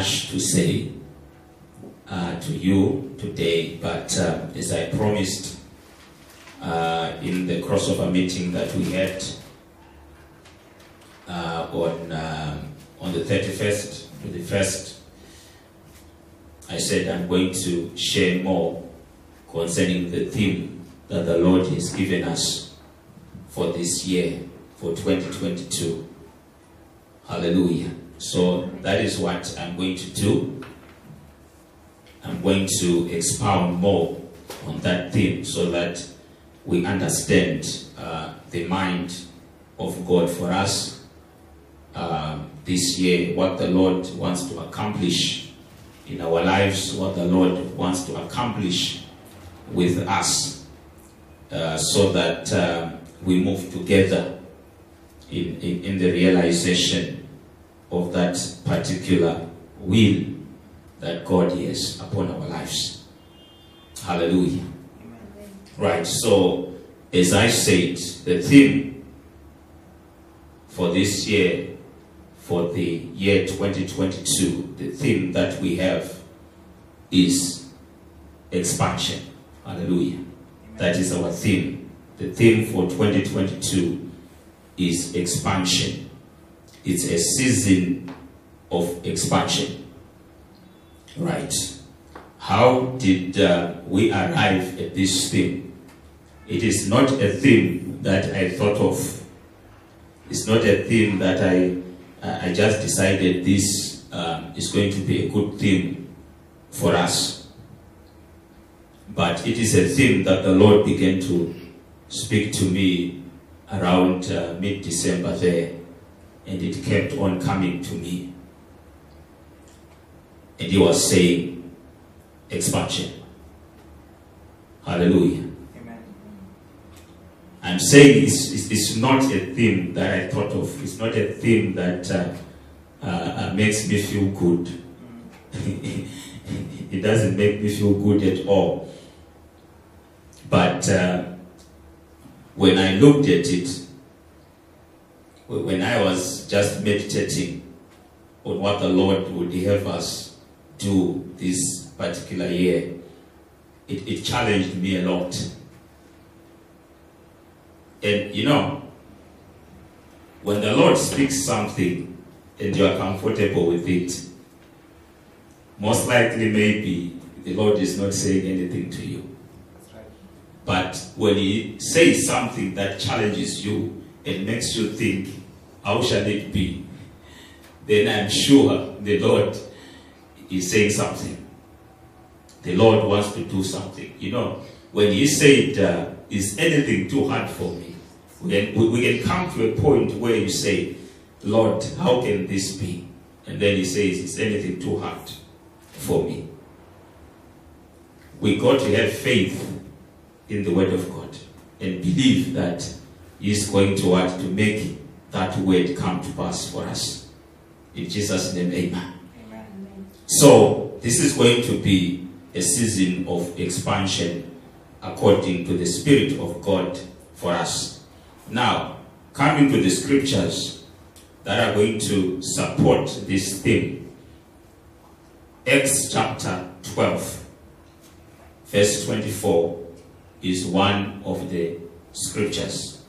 much to say uh, to you today, but uh, as I promised uh, in the crossover meeting that we had uh, on um, on the 31st to the 1st, I said I'm going to share more concerning the theme that the Lord has given us for this year, for 2022. Hallelujah. So that is what I'm going to do. I'm going to expound more on that theme so that we understand uh, the mind of God for us uh, this year, what the Lord wants to accomplish in our lives, what the Lord wants to accomplish with us, uh, so that uh, we move together in, in, in the realization of that particular will that God has upon our lives. Hallelujah. Right, so as I said, the theme for this year, for the year 2022, the theme that we have is expansion. Hallelujah. That is our theme. The theme for 2022 is expansion. It's a season of expansion. Right. How did uh, we arrive at this theme? It is not a theme that I thought of. It's not a theme that I I just decided this um, is going to be a good theme for us. But it is a theme that the Lord began to speak to me around uh, mid-December there, and it kept on coming to me. And he was saying, expansion. Hallelujah. Amen. I'm saying it's, it's, it's not a theme that I thought of. It's not a theme that uh, uh, uh, makes me feel good. it doesn't make me feel good at all. But uh, when I looked at it, when I was just meditating on what the Lord would help us do this particular year, it, it challenged me a lot. And you know, when the Lord speaks something and you are comfortable with it, most likely maybe the Lord is not saying anything to you. Right. But when He says something that challenges you and makes you think, how shall it be? Then I'm sure the Lord is saying something. The Lord wants to do something. You know, when He said, uh, Is anything too hard for me? We can, we- can come to a point where you say, Lord, how can this be? And then He says, Is anything too hard for me? We got to have faith in the word of God and believe that He is going to to make that word come to pass for us. In Jesus' name, Amen. Amen. So this is going to be a season of expansion according to the Spirit of God for us. Now, coming to the scriptures that are going to support this theme. Acts chapter 12, verse 24 is one of the scriptures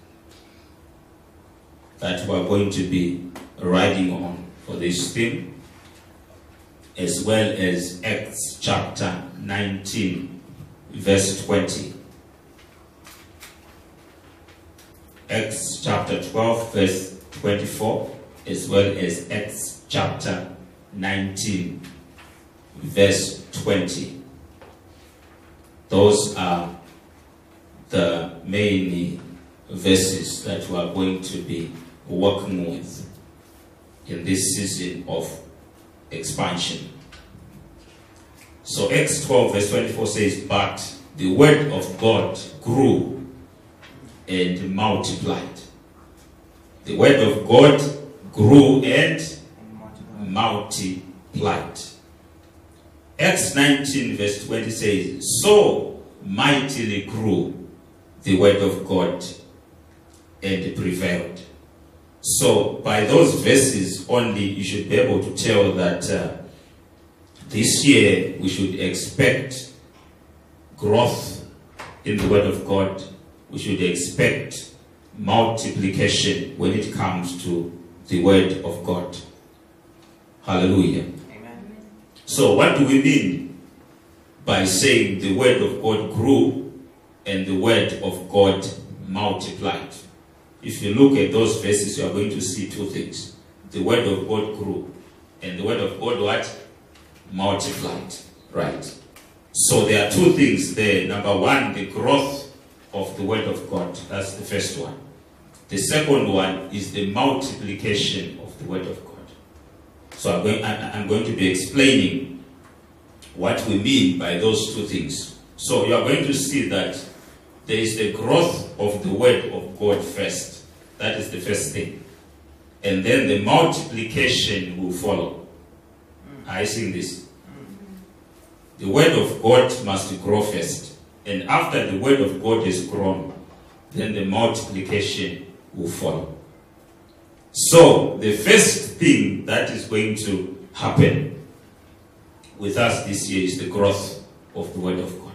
that we are going to be riding on for this theme as well as Acts chapter 19, verse 20. Acts chapter 12, verse 24, as well as Acts chapter 19, verse 20. Those are the main verses that we are going to be working with in this season of expansion. So Acts 12 verse 24 says, But the word of God grew and multiplied. The word of God grew and multiplied. Acts 19 verse 20 says, So mightily grew the word of God and prevailed. So by those verses only, you should be able to tell that uh, this year we should expect growth in the Word of God. We should expect multiplication when it comes to the Word of God. Hallelujah. Amen. So, what do we mean by saying the Word of God grew and the Word of God multiplied? If you look at those verses, you are going to see two things. The Word of God grew and the Word of God what? Multiplied. Right. So there are two things there. Number one, the growth of the Word of God. That's the first one. The second one is the multiplication of the Word of God. So I'm going, I'm going to be explaining what we mean by those two things. So you are going to see that there is the growth of the Word God first. That is the first thing. And then the multiplication will follow. Mm. I see this. Mm-hmm. The Word of God must grow first. And after the Word of God is grown, then the multiplication will follow. So, the first thing that is going to happen with us this year is the growth of the Word of God.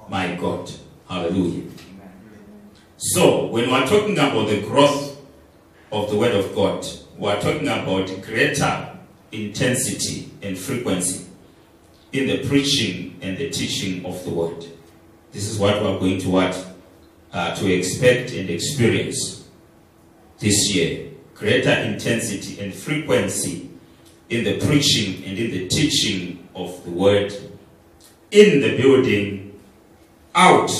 Mm. My God. Hallelujah. So, when we're talking about the growth of the Word of God, we're talking about greater intensity and frequency in the preaching and the teaching of the Word. This is what we're going to what uh, to expect and experience this year. Greater intensity and frequency in the preaching and in the teaching of the Word in the building, out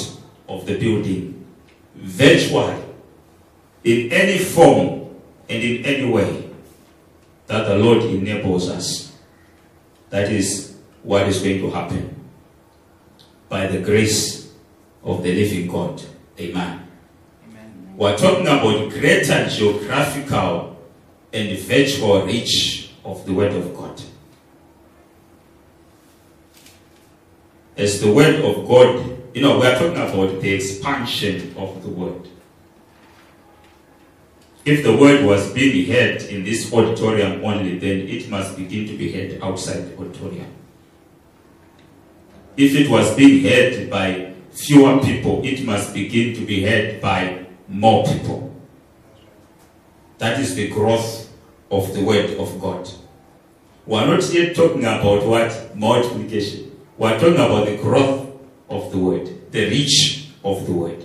of the building, virtually, in any form and in any way that the Lord enables us. That is what is going to happen by the grace of the living God. Amen. Amen. We're talking about greater geographical and virtual reach of the Word of God. As the Word of God, you know, we're talking about the expansion of the Word. If the Word was being heard in this auditorium only, then it must begin to be heard outside the auditorium. If it was being heard by fewer people, it must begin to be heard by more people. That is the growth of the Word of God. We are not yet talking about what? Multiplication. We are talking about the growth of the Word, the reach of the Word.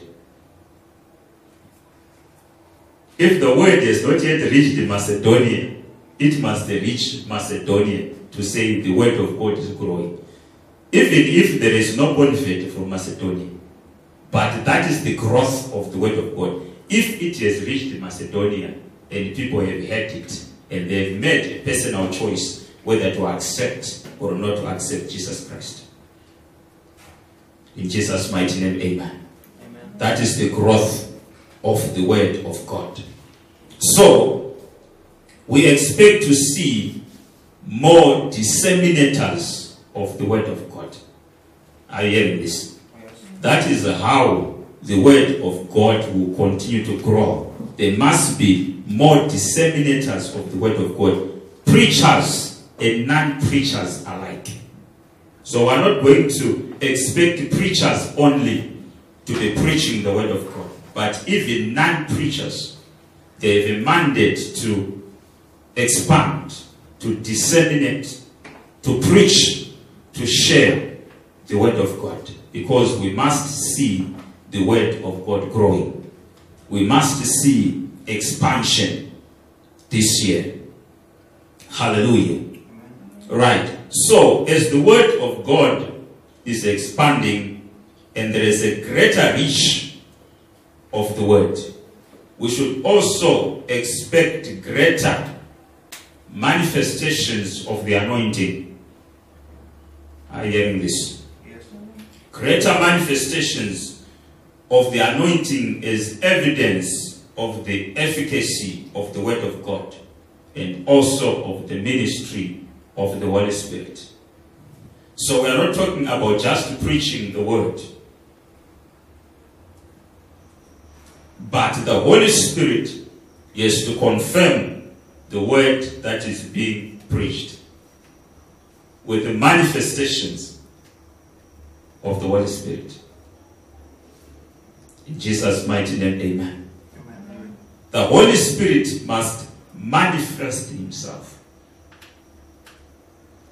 If the Word has not yet reached Macedonia, it must reach Macedonia to say the Word of God is growing. Even if there is no benefit from Macedonia, but that is the growth of the Word of God. If it has reached Macedonia and people have heard it and they've made a personal choice whether to accept or not to accept Jesus Christ. In Jesus' mighty name, amen. Amen. That is the growth of the Word of God. So, we expect to see more disseminators of the Word of God. You hearing this? That is how the word of God will continue to grow. There must be more disseminators of the word of God, preachers and non preachers alike. So we're not going to expect preachers only to be preaching the word of God, but even non preachers, they have a mandate to expand, to disseminate, to preach, to share the word of God because we must see the word of God growing. We must see expansion this year. Hallelujah. Right. So, as the word of God is expanding and there is a greater reach of the word, we should also expect greater manifestations of the anointing. Are you hearing this? Yes. Greater manifestations of the anointing is evidence of the efficacy of the Word of God and also of the ministry of the Holy Spirit. So we are not talking about just preaching the Word, but the Holy Spirit is to confirm the Word that is being preached with the manifestations of the Holy Spirit. In Jesus' mighty name, amen. Amen. The Holy Spirit must manifest Himself.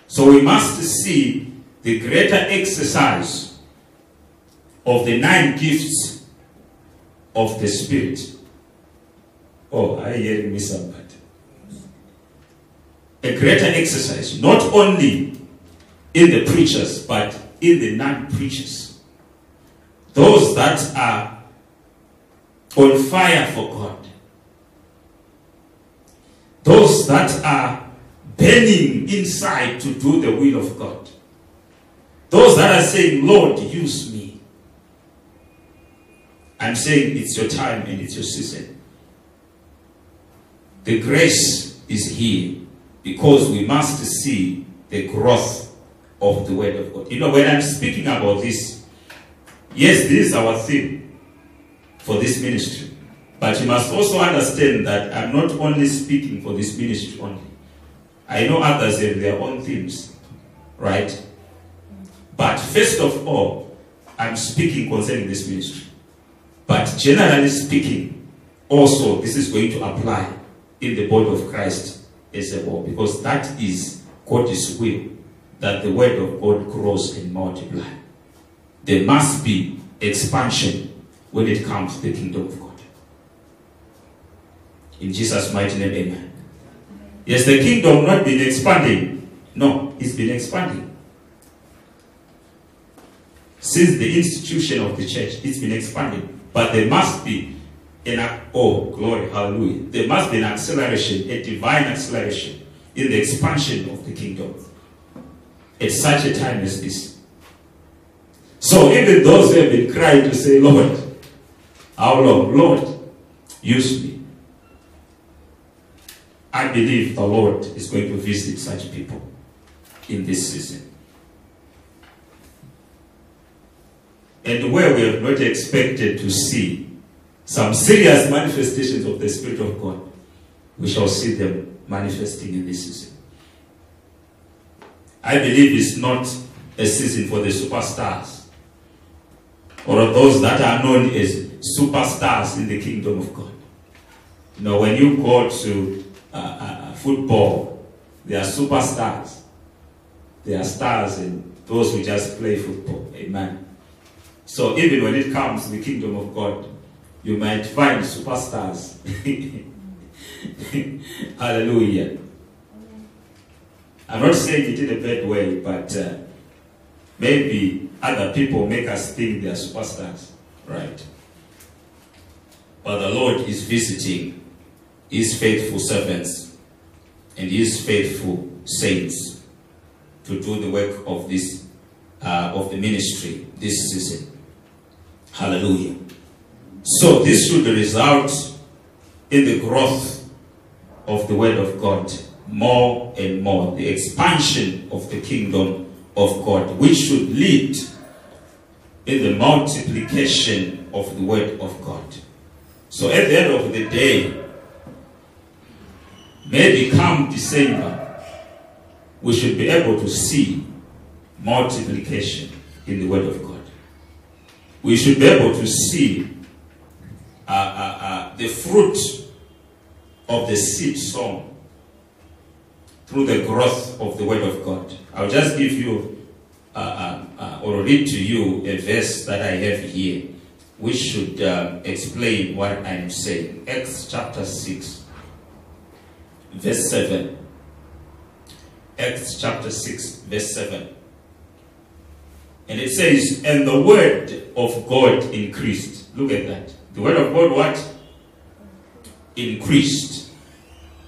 So we must see the greater exercise of the nine gifts of the Spirit. Oh, I hear me, somebody? A greater exercise, not only in the preachers, but in the non preachers. Those that are on fire for God. Those that are burning inside to do the will of God. Those that are saying, Lord, use me. I'm saying it's your time and it's your season. The grace is here because we must see the growth of the Word of God. You know, when I'm speaking about this, yes, this is our theme for this ministry. But you must also understand that I'm not only speaking for this ministry only. I know others have their own themes, right? But first of all, I'm speaking concerning this ministry. But generally speaking, also this is going to apply in the body of Christ as a whole, because that is God's will that the word of God grows and multiply. There must be expansion when it comes to the kingdom of God. In Jesus' mighty name, amen. Yes, the kingdom not been expanding. No, it's been expanding. Since the institution of the church, it's been expanding. But there must be an oh glory, hallelujah. There must be an acceleration, a divine acceleration in the expansion of the kingdom at such a time as this. So even those who have been crying to say, Lord, how long? Lord, use me. I believe the Lord is going to visit such people in this season. And where we have not expected to see some serious manifestations of the Spirit of God, we shall see them manifesting in this season. I believe it's not a season for the superstars or those that are known as superstars in the kingdom of God. You when you go to uh, uh, football, there are superstars. There are stars and those who just play football. Amen. So even when it comes to the kingdom of God, you might find superstars. Hallelujah. I'm not saying it in a bad way, but uh, maybe other people make us think they are superstars, right? But the Lord is visiting His faithful servants and His faithful saints to do the work of this uh, of the ministry this season. Hallelujah. So this should result in the growth of the word of God more and more, the expansion of the kingdom of God, which should lead in the multiplication of the word of God. So at the end of the day, maybe come December, we should be able to see multiplication in the word of God. We should be able to see uh, uh, uh, the fruit of the seed sown through the growth of the word of God. I'll just give you uh, uh, uh, or read to you a verse that I have here, which should um, explain what I'm saying. Acts chapter 6, verse 7. Acts chapter 6, verse 7. And it says, And the word of God increased. Look at that. The word of God what? Increased.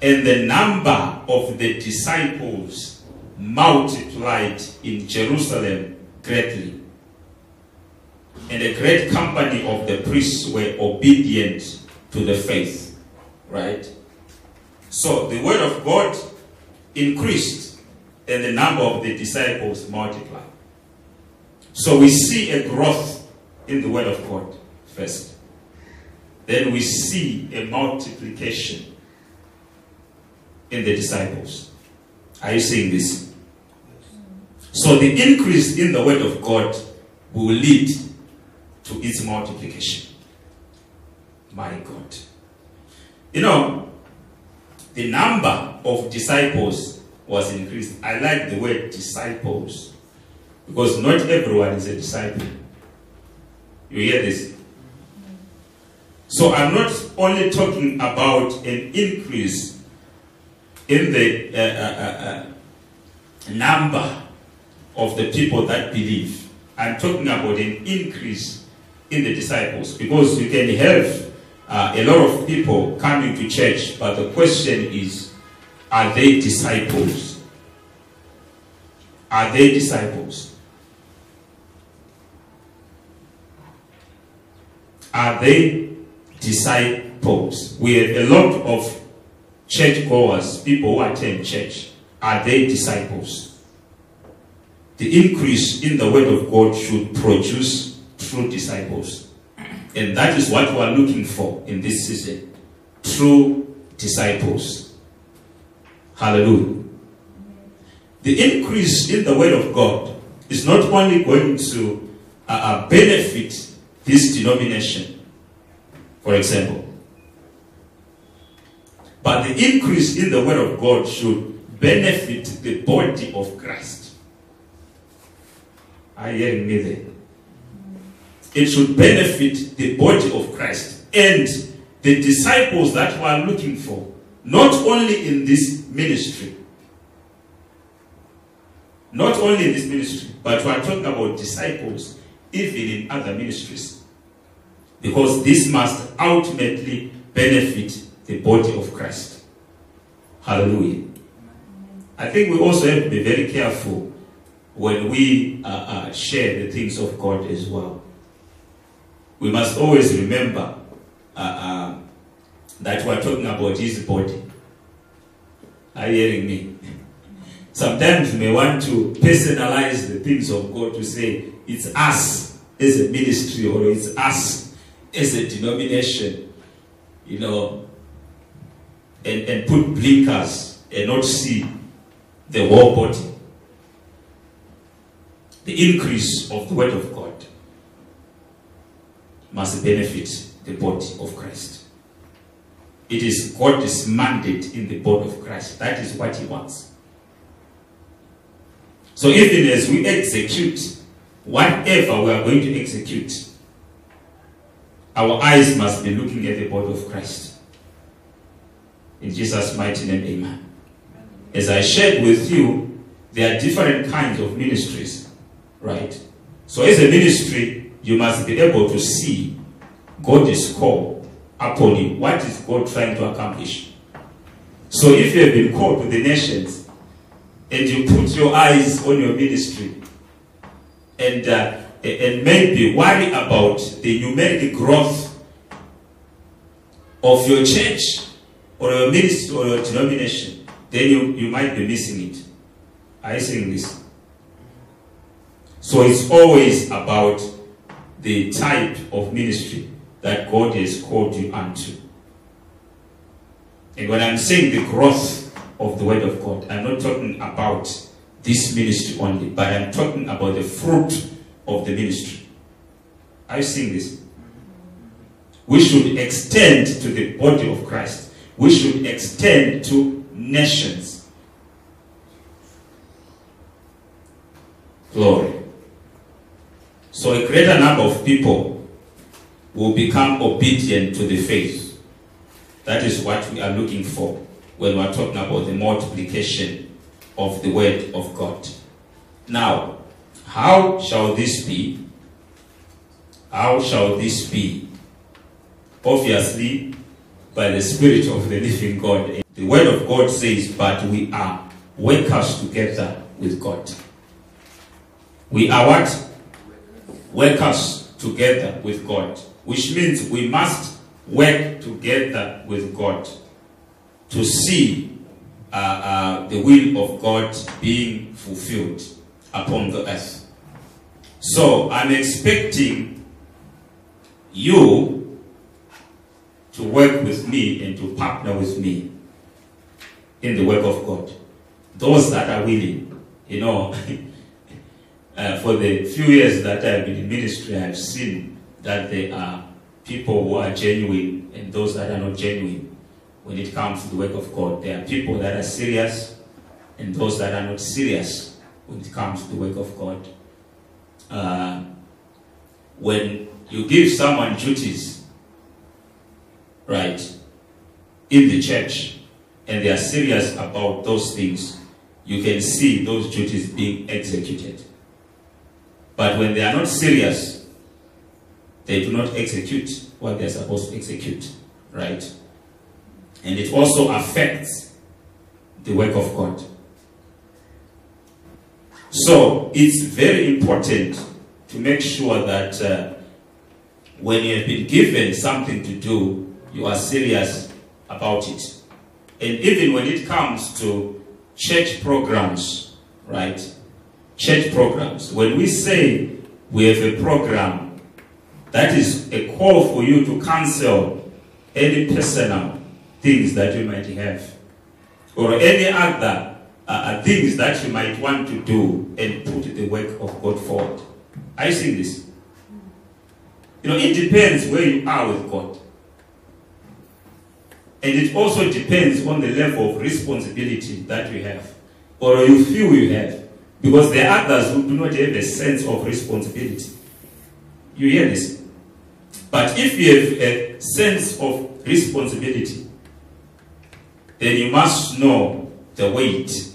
And the number of the disciples multiplied in Jerusalem greatly. And a great company of the priests were obedient to the faith. Right? So the word of God increased, and the number of the disciples multiplied. So we see a growth in the word of God first. Then we see a multiplication in the disciples. Are you seeing this? So the increase in the word of God will lead to its multiplication. My God. You know, the number of disciples was increased. I like the word disciples because not everyone is a disciple. You hear this? So I'm not only talking about an increase in the uh, uh, uh, uh, number of the people that believe. I'm talking about an increase in the disciples because you can have uh, a lot of people coming to church, but the question is are they disciples? Are they disciples? Are they disciples? We have a lot of churchgoers, people who attend church. Are they disciples? The increase in the word of God should produce true disciples. And that is what we are looking for in this season. True disciples. Hallelujah. The increase in the word of God is not only going to uh, uh, benefit this denomination, for example, but the increase in the word of God should benefit the body of Christ. Are you hearing me there? It should benefit the body of Christ and the disciples that we are looking for, not only in this ministry, not only in this ministry, but we are talking about disciples even in other ministries. Because this must ultimately benefit the body of Christ. Hallelujah. I think we also have to be very careful when we uh, uh, share the things of God as well. We must always remember uh, uh, that we're talking about His body. Are you hearing me? Sometimes we may want to personalize the things of God to say it's us as a ministry or it's us as a denomination, you know, and, and put blinkers and not see the whole body. The increase of the Word of God must benefit the body of Christ. It is God's mandate in the body of Christ. That is what He wants. So even as we execute whatever we are going to execute, our eyes must be looking at the body of Christ. In Jesus' mighty name, amen. As I shared with you, there are different kinds of ministries, right? So as a ministry, you must be able to see God's call upon you. What is God trying to accomplish? So if you have been called to the nations and you put your eyes on your ministry and uh, and maybe worry about the numeric growth of your church or your ministry or your denomination, then you, you might be missing it. Are you seeing this? So it's always about the type of ministry that God has called you unto. And when I'm saying the growth of the Word of God, I'm not talking about this ministry only, but I'm talking about the fruit of the ministry. Are you seeing this? We should extend to the body of Christ. We should extend to nations. Glory. So a greater number of people will become obedient to the faith. That is what we are looking for when we are talking about the multiplication of the word of God. Now, how shall this be? How shall this be? Obviously, by the Spirit of the living God. The Word of God says, but we are workers together with God. We are what? Workers together with God. Which means we must work together with God to see uh, uh, the will of God being fulfilled upon the earth. So I'm expecting you to work with me and to partner with me in the work of God. those that are willing. You know, uh, for the few years that I've been in ministry, I've seen that there are people who are genuine and those that are not genuine when it comes to the work of God. There are people that are serious and those that are not serious when it comes to the work of God. Uh, when you give someone duties, right, in the church, and they are serious about those things, you can see those duties being executed. But when they are not serious, they do not execute what they're supposed to execute, right? And it also affects the work of God. So it's very important to make sure that uh, when you have been given something to do, you are serious about it. And even when it comes to church programs, right? Church programs, when we say we have a program, that is a call for you to cancel any personal things that you might have or any other uh, uh, things that you might want to do and put the work of God forward. Are you seeing this. You know, it depends where you are with God. And it also depends on the level of responsibility that you have or you feel you have. Because there are others who do not have a sense of responsibility. You hear this? But if you have a sense of responsibility, then you must know the weight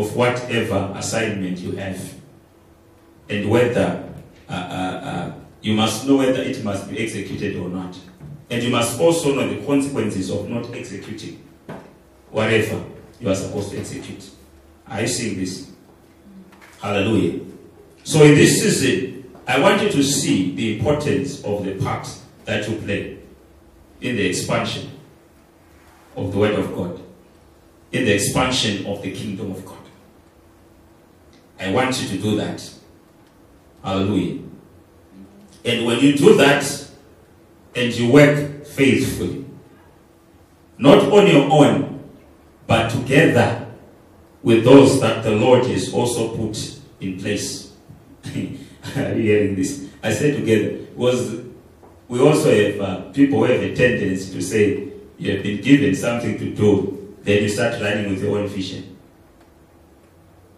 of whatever assignment you have and whether uh, uh, uh, you must know whether it must be executed or not. And you must also know the consequences of not executing whatever you are supposed to execute. Are you seeing this? Hallelujah. So in this season, I want you to see the importance of the part that you play in the expansion of the Word of God, in the expansion of the kingdom of God. I want you to do that. Hallelujah. And when you do that and you work faithfully, not on your own, but together with those that the Lord has also put in place. Hearing this? I said together was we also have uh, people who have a tendency to say you have been given something to do, then you start running with your own vision.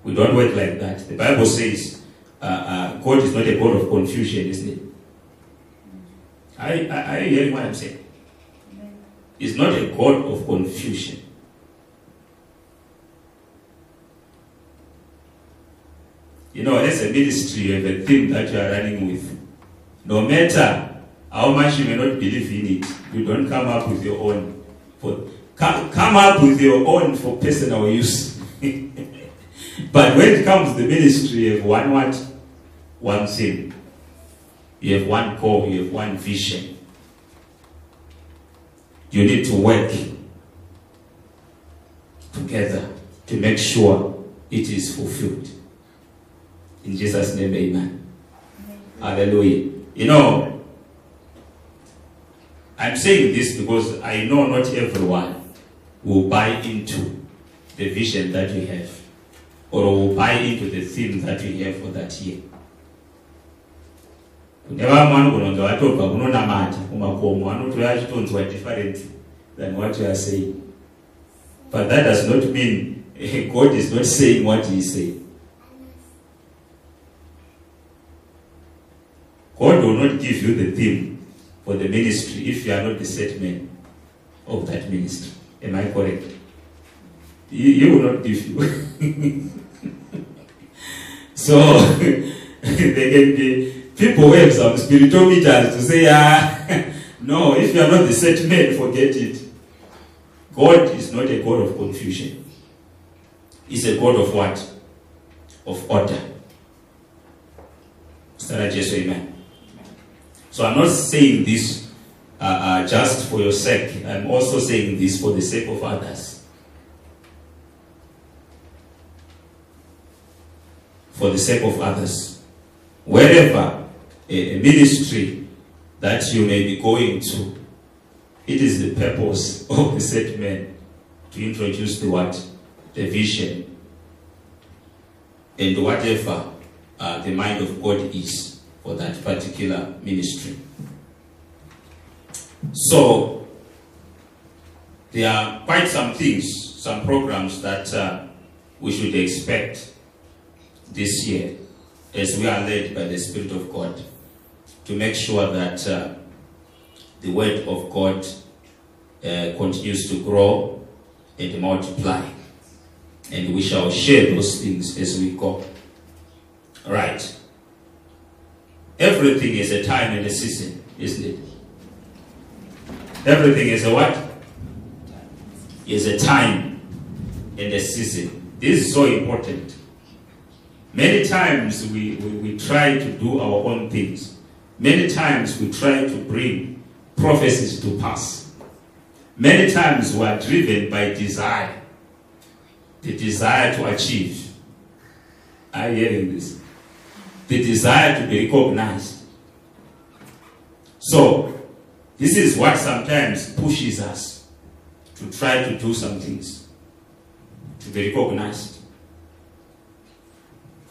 We don't work like that. The Bible says uh, uh, God is not a God of confusion, isn't it? Are, are, you hearing what I'm saying? He's not a God of confusion. You know, as a ministry, you have a theme that you are running with. No matter how much you may not believe in it, you don't come up with your own. For, come, come up with your own for personal use. But when it comes to the ministry, you have one what? One thing. You have one goal, you have one vision. You need to work together to make sure it is fulfilled. In Jesus' name, amen. Hallelujah. You know, I'm saying this because I know not everyone will buy into the vision that you have or will buy into the theme that you have for that year. kune vamwe kunge vatobva kunonamata kumakomo vanoti vachitonzwa different than what you are saying. But that does not mean god is not saying what he is saying. God will not give you the theme for the ministry if you are not the set man of that ministry. Am i correct he, will not give you so they, can be people who have some spiritual meters to say, ah, no, if you are not the set man, forget it. God is not a God of confusion. He's a God of what? Of order. Sarah Jesus, amen. So I'm not saying this uh, uh, just for your sake. I'm also saying this for the sake of others. For the sake of others. Wherever a, ministry that you may be going to, it is the purpose of the set man to introduce the what? the vision and whatever uh, the mind of God is for that particular ministry. So, there are quite some things, some programs that uh, we should expect this year as we are led by the Spirit of God to make sure that uh, the Word of God uh, continues to grow and multiply. And we shall share those things as we go. Right. Everything is a time and a season, isn't it? Everything is a what? Is a time and a season. This is so important. Many times we, we, we try to do our own things. Many times we try to bring prophecies to pass. Many times we are driven by desire. The desire to achieve. Are you hearing this? The desire to be recognized. So, this is what sometimes pushes us to try to do some things, to be recognized.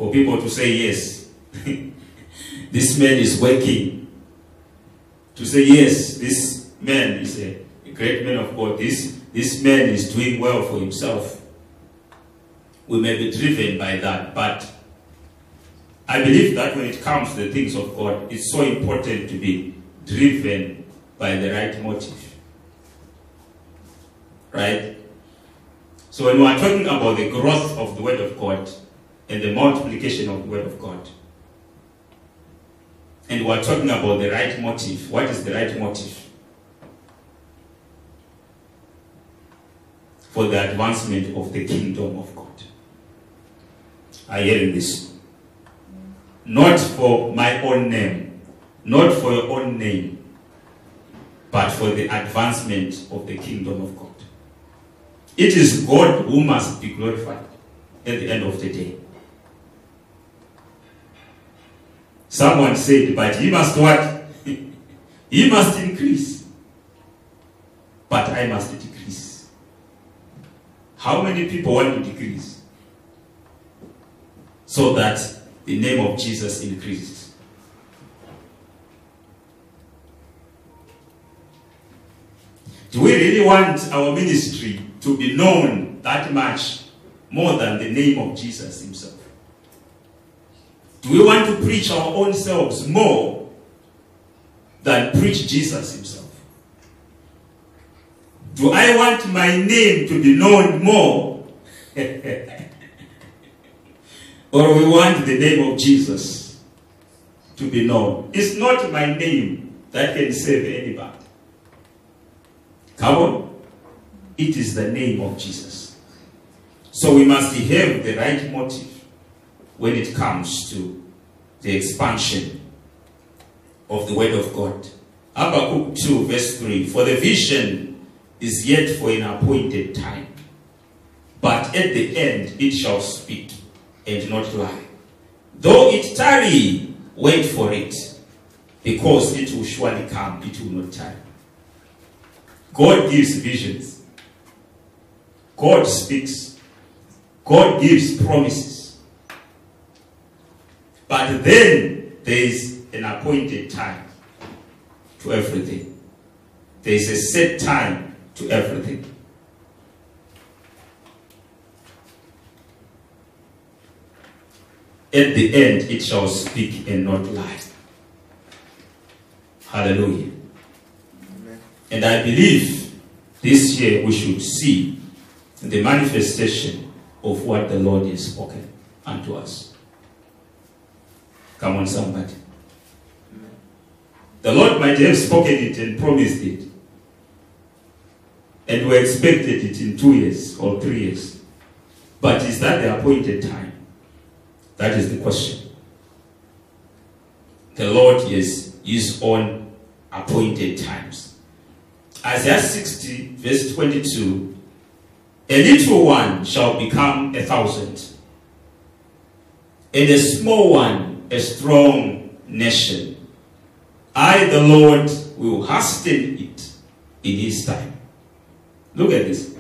For people to say, yes, this man is working. To say, yes, this man is a, a great man of God. This, this man is doing well for himself. We may be driven by that, but I believe that when it comes to the things of God, it's so important to be driven by the right motive. Right? So when we are talking about the growth of the Word of God and the multiplication of the Word of God, and we are talking about the right motive, what is the right motive? For the advancement of the kingdom of God. Are you hearing this? Not for my own name, not for your own name, but for the advancement of the kingdom of God. It is God who must be glorified at the end of the day. Someone said, but he must what? he must increase. But I must decrease. How many people want to decrease? So that the name of Jesus increases. Do we really want our ministry to be known that much more than the name of Jesus himself? Do we want to preach our own selves more than preach Jesus himself? Do I want my name to be known more? or we want the name of Jesus to be known? It's not my name that can save anybody. Come on. It is the name of Jesus. So we must have the right motive when it comes to the expansion of the Word of God. Habakkuk 2, verse 3 For the vision is yet for an appointed time, but at the end it shall speak and not lie. Though it tarry, wait for it, because it will surely come, it will not tarry. God gives visions. God speaks. God gives promises. But then there is an appointed time to everything. There is a set time to everything. At the end, it shall speak and not lie. Hallelujah. And I believe this year we should see the manifestation of what the Lord has spoken unto us. Come on, somebody. The Lord might have spoken it and promised it. And we expected it in two years or three years. But is that the appointed time? That is the question. The Lord is own appointed times. Isaiah 60, verse 22 A little one shall become a thousand, and a small one a strong nation. I, the Lord, will hasten it in his time. Look at this.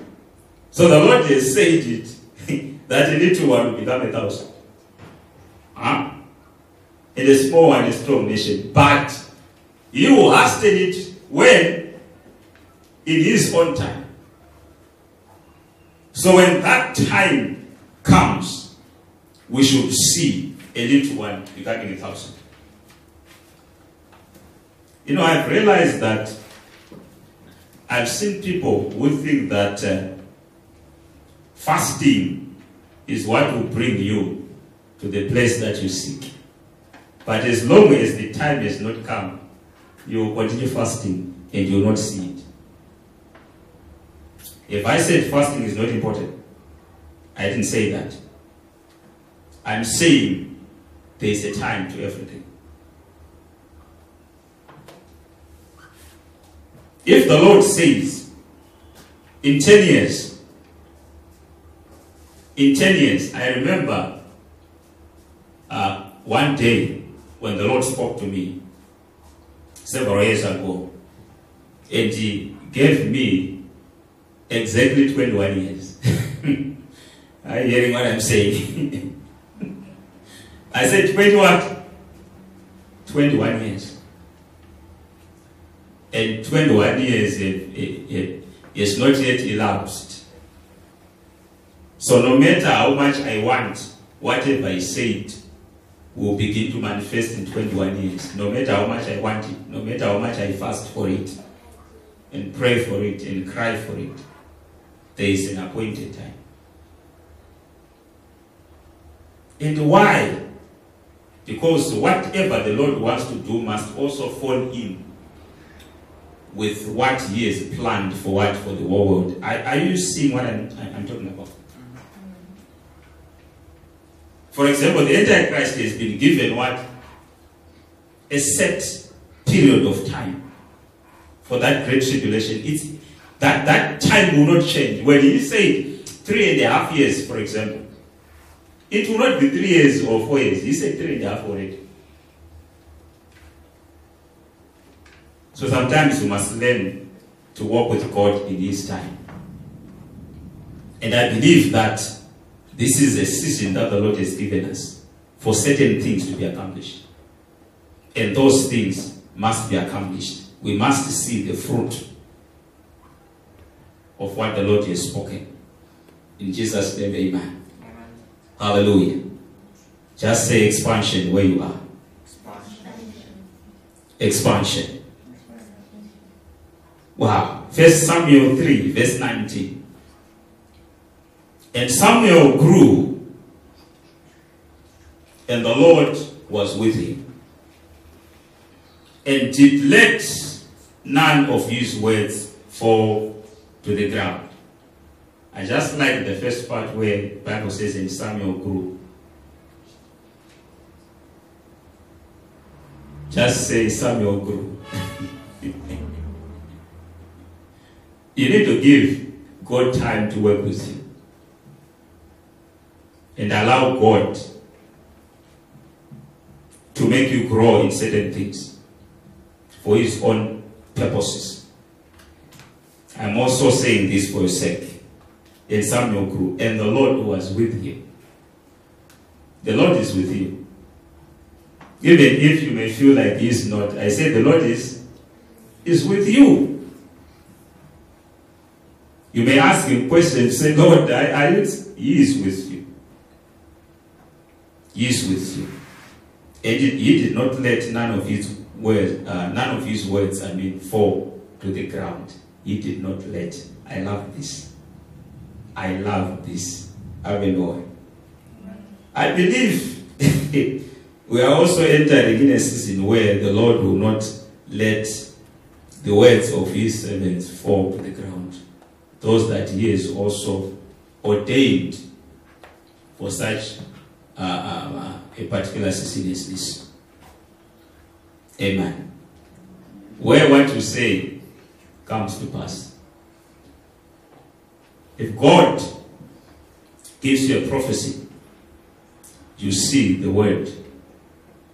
So the Lord has said it, that a little one will become a thousand. Huh? And a small one, a strong nation. But he will hasten it when in his own time. So when that time comes, we should see a little one becoming a thousand. You know, I've realized that I've seen people who think that uh, fasting is what will bring you to the place that you seek. But as long as the time has not come, you will continue fasting and you will not see it. If I said fasting is not important, I didn't say that. I'm saying there is a time to everything. If the Lord says, in 10 years, in 10 years, I remember uh, one day when the Lord spoke to me several years ago, and He gave me exactly 21 years. Are you hearing what I'm saying? I said 20 what? 21 years. And 21 years is not yet elapsed. So no matter how much I want, whatever I said will begin to manifest in 21 years. No matter how much I want it, no matter how much I fast for it, and pray for it, and cry for it, there is an appointed time. And why? Because whatever the Lord wants to do must also fall in with what He has planned for what for the world. Are, are you seeing what I'm, I'm talking about? For example, the Antichrist has been given what? A set period of time for that great tribulation. It's, that, that time will not change. When he said three and a half years, for example, it will not be three years or four years. He said three and a half already. So sometimes you must learn to walk with God in His time. And I believe that this is a season that the Lord has given us for certain things to be accomplished. And those things must be accomplished. We must see the fruit of what the Lord has spoken. In Jesus' name, amen. Hallelujah. Just say expansion where you are. Expansion. Wow. First Samuel 3, verse 19. And Samuel grew, and the Lord was with him, and did let none of his words fall to the ground. I just like the first part where Bible says, in Samuel grew. Just say Samuel grew. you need to give God time to work with you. And allow God to make you grow in certain things for his own purposes. I'm also saying this for your sake. And Samuel grew, and the Lord was with him. The Lord is with you. Even if you may feel like he is not, I say the Lord is, is with you. You may ask him questions, say, Lord, I, I, he is with you. He is with you. And he- did not let none of his words, uh, none of his words, I mean, fall to the ground. He did not let. I love this. I love this. Hallelujah. I believe we are also entering in a season where the Lord will not let the words of his servants fall to the ground. Those that he has also ordained for such uh, uh, uh, a particular season as this. Amen. Where what you say comes to pass. If God gives you a prophecy, you see the word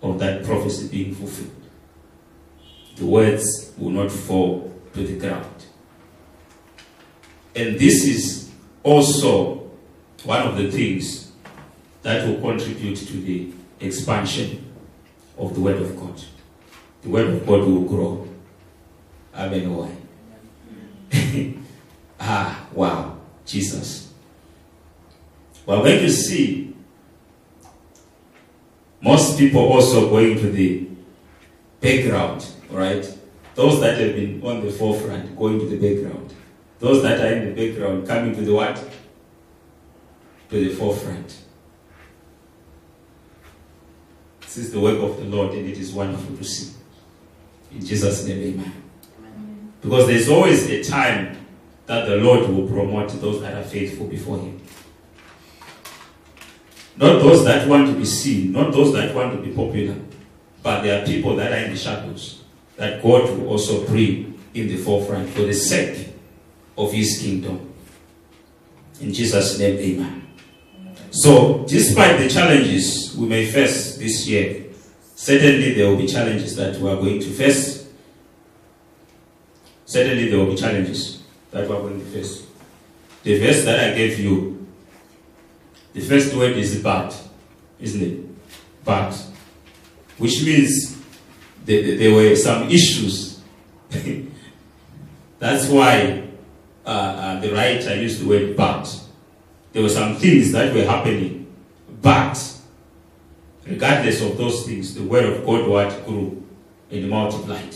of that prophecy being fulfilled. The words will not fall to the ground. And this is also one of the things that will contribute to the expansion of the Word of God. The Word of God will grow. Amen. Why? ah, wow. Jesus. We're going see most people also going to the background, right? Those that have been on the forefront going to the background. Those that are in the background coming to the what? To the forefront. This is the work of the Lord, and it is wonderful to see. In Jesus' name, amen. Because there's always a time that the Lord will promote those that are faithful before Him. Not those that want to be seen, not those that want to be popular, but there are people that are in the shadows that God will also bring in the forefront for the sake of His kingdom. In Jesus' name, amen. So, despite the challenges we may face this year, certainly there will be challenges that we are going to face. Certainly there will be challenges that are going to face. The verse that I gave you, the first word is but, isn't it? But, which means there were some issues. That's why uh, uh, the writer used the word but. There were some things that were happening, but regardless of those things, the word of God what grew and multiplied.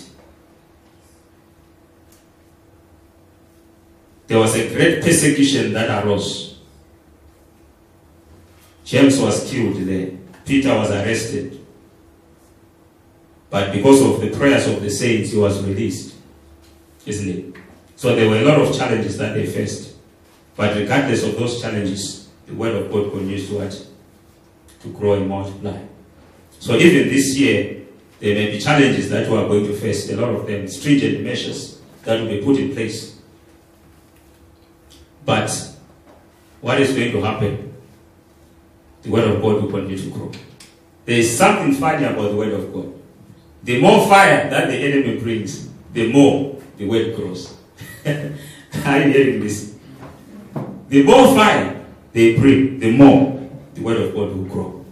There was a great persecution that arose. James was killed there. Peter was arrested. But because of the prayers of the saints, he was released. Isn't it? So there were a lot of challenges that they faced. But regardless of those challenges, the word of God continues to what? To grow and multiply. So even this year, there may be challenges that we are going to face, a lot of them, stringent measures that will be put in place. But what is going to happen? The word of God will continue to grow. There is something funny about the word of God. The more fire that the enemy brings, the more the word grows. are you hearing this? The more fire they bring, the more the word of God will grow.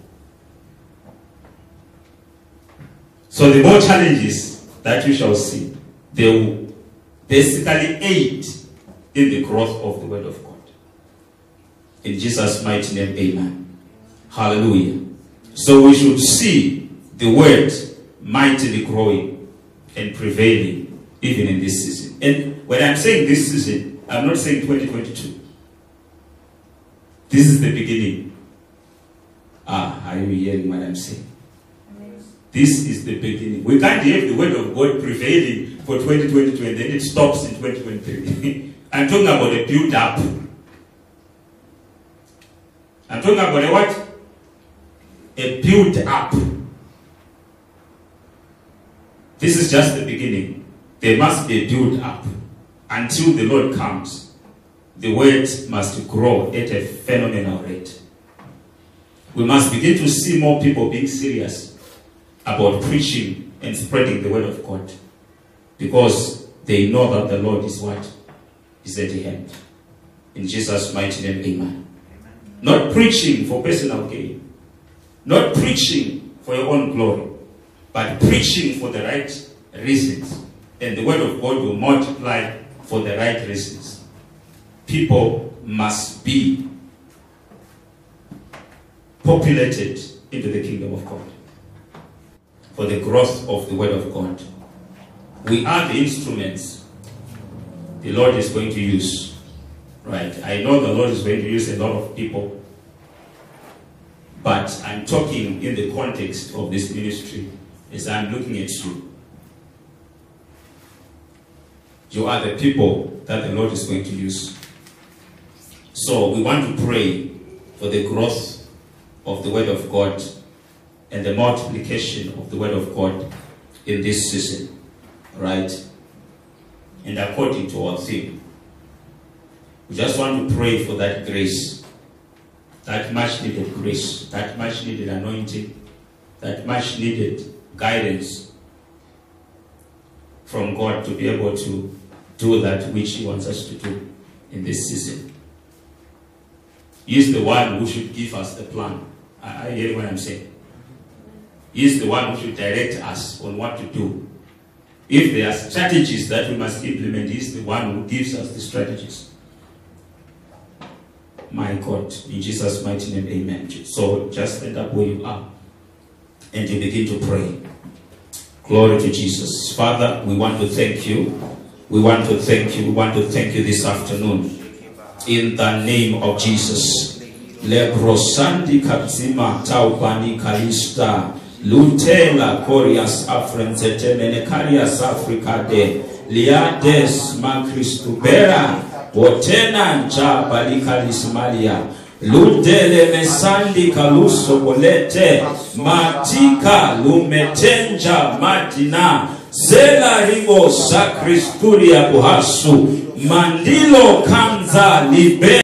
So the more challenges that you shall see, they will basically aid in the growth of the word of God. In Jesus' mighty name, amen. Hallelujah. So we should see the word mightily growing and prevailing even in this season. And when I'm saying this season, I'm not saying 2022. This is the beginning. Ah, are you hearing what I'm saying? This is the beginning. We can't have the word of God prevailing for 2022 and then it stops in 2023. I'm talking about a build up. I'm talking about a what? A build up. This is just the beginning. There must be a build up until the Lord comes. The word must grow at a phenomenal rate. We must begin to see more people being serious about preaching and spreading the word of God because they know that the Lord is what? Is at hand. In Jesus' mighty name, amen. Not preaching for personal gain, not preaching for your own glory, but preaching for the right reasons. And the word of God will multiply for the right reasons. People must be populated into the kingdom of God for the growth of the word of God. We are the instruments the Lord is going to use. Right? I know the Lord is going to use a lot of people, but I'm talking in the context of this ministry as I'm looking at you. You are the people that the Lord is going to use. So we want to pray for the growth of the Word of God and the multiplication of the Word of God in this season. Right? And according to our theme, we just want to pray for that grace, that much needed grace, that much needed anointing, that much needed guidance from God to be able to do that which He wants us to do in this season. He is the one who should give us the plan. I, I hear what I'm saying. He is the one who should direct us on what to do. If there are strategies that we must implement, He's the one who gives us the strategies. My God, in Jesus' mighty name, amen. So just stand up where you are and you begin to pray. Glory to Jesus. Father, we want to thank you. We want to thank you. We want to thank you this afternoon. In the name of Jesus. Lebrosandi katzima taubani kalista. Lutela corias afrenzete menecarias africade. Liades macristubera. Wotena nja balikalismalia. Ludele mesandi kaluso Bolete Matika lumetenja madina. Zela ribo sakristuria buhasu. Mandilo kanza libe.